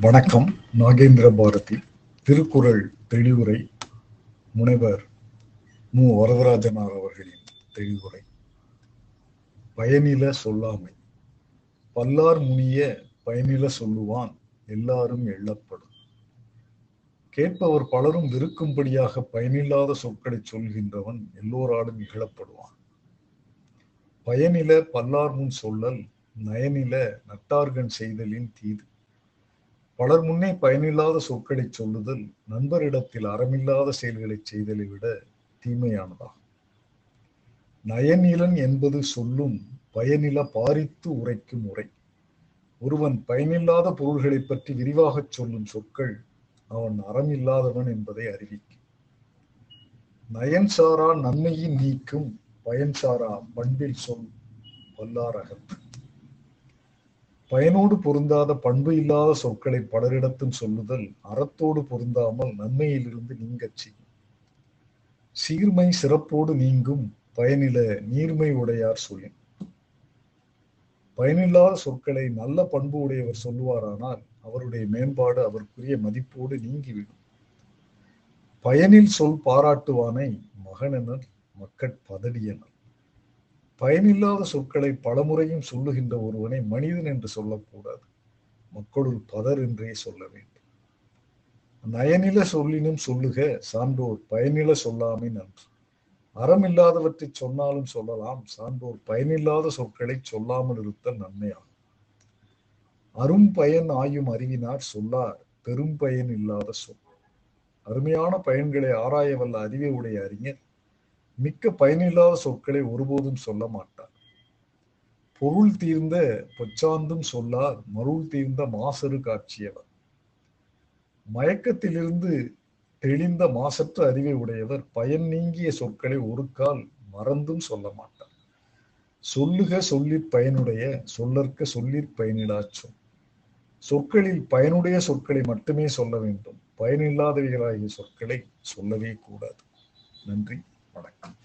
வணக்கம் நாகேந்திர பாரதி திருக்குறள் தெளிவுரை முனைவர் மு. வரதராஜனார் அவர்களின் தெளிவுரை. பயனில சொல்லாமை. பல்லார் முனிய பயனில சொல்லுவான் எல்லாரும் எள்ளப்படும். கேட்பவர் பலரும் வெறுக்கும்படியாக பயனில்லாத சொற்களை சொல்கின்றவன் எல்லோராலும் இகழப்படுவான். பயனில பல்லார் முன் சொல்லல் நயனில நட்டார்கண் செய்தலின் தீது. பலர் முன்னே பயனில்லாத சொற்களை சொல்லுதல் நண்பரிடத்தில் அறமில்லாத செயல்களை செய்தலை விட தீமையானதாகும். நயனிலன் என்பது சொல்லும் பயனில பாரித்து உரைக்கும் உரை. ஒருவன் பயனில்லாத பொருள்களை பற்றி விரிவாகச் சொல்லும் சொற்கள் அவன் அறமில்லாதவன் என்பதை அறிவிக்கும். நயன் சாரா நன்மையின் நீக்கும் பயன் சாரா பண்பில் சொல் வல்லாரகத்து பயனோடு பொருந்தாத பண்பு இல்லாத சொற்களை பலரிடத்தும் சொல்லுதல் அறத்தோடு பொருந்தாமல் நன்மையிலிருந்து நீங்கச் செய்யும். சீர்மை சிறப்போடு நீங்கும் பயனில நீர்மை உடையார் சொல்லின். பயனில்லாத சொற்களை நல்ல பண்பு உடையவர் சொல்லுவாரானால் அவருடைய மேம்பாடு அவருக்குரிய மதிப்போடு நீங்கிவிடும். பயனில் சொல் பாராட்டுவானை மகனெனர் மக்கட் பதடியனர் பயனில்லாத சொற்களை பலமுறையும் சொல்லுகின்ற ஒருவனை மனிதன் என்று சொல்லக்கூடாது. மக்களுள் பதர் என்றே சொல்ல வேண்டும். நயனில சொல்லினும் சொல்லுக சான்றோர் பயனில சொல்லாமை நன்று அறமில்லாதவற்றை சொன்னாலும் சொல்லலாம் சான்றோர் பயனில்லாத சொற்களை சொல்லாமல் இருத்தல் நன்மையாகும். அரும் பயன் ஆயும் அறிவினார் சொல்லார் பெரும் பயன் இல்லாத சொல் அருமையான பயன்களை ஆராய வல்ல அறிவை உடைய அறிஞர். மிக்க பயனில்லாத சொற்களை ஒருபோதும் சொல்ல மாட்டார். பொருள் தீர்ந்த பொச்சாந்தும் சொல்லார் மருள் தீர்ந்த மாசரு காட்சியவர். மயக்கத்திலிருந்து தெளிந்த மாசற்ற அறிவை உடையவர் பயன் நீங்கிய சொற்களை ஒரு கால் மறந்தும் சொல்ல மாட்டார். சொல்லுக சொல்லிற் பயனுடைய சொல்லற்க சொல்லிற் பயனிலா சொல். சொற்களில் பயனுடைய சொற்களை மட்டுமே சொல்ல வேண்டும். பயனில்லாதவைகளாகிய சொற்களை சொல்லவே கூடாது. நன்றி வணக்கம்.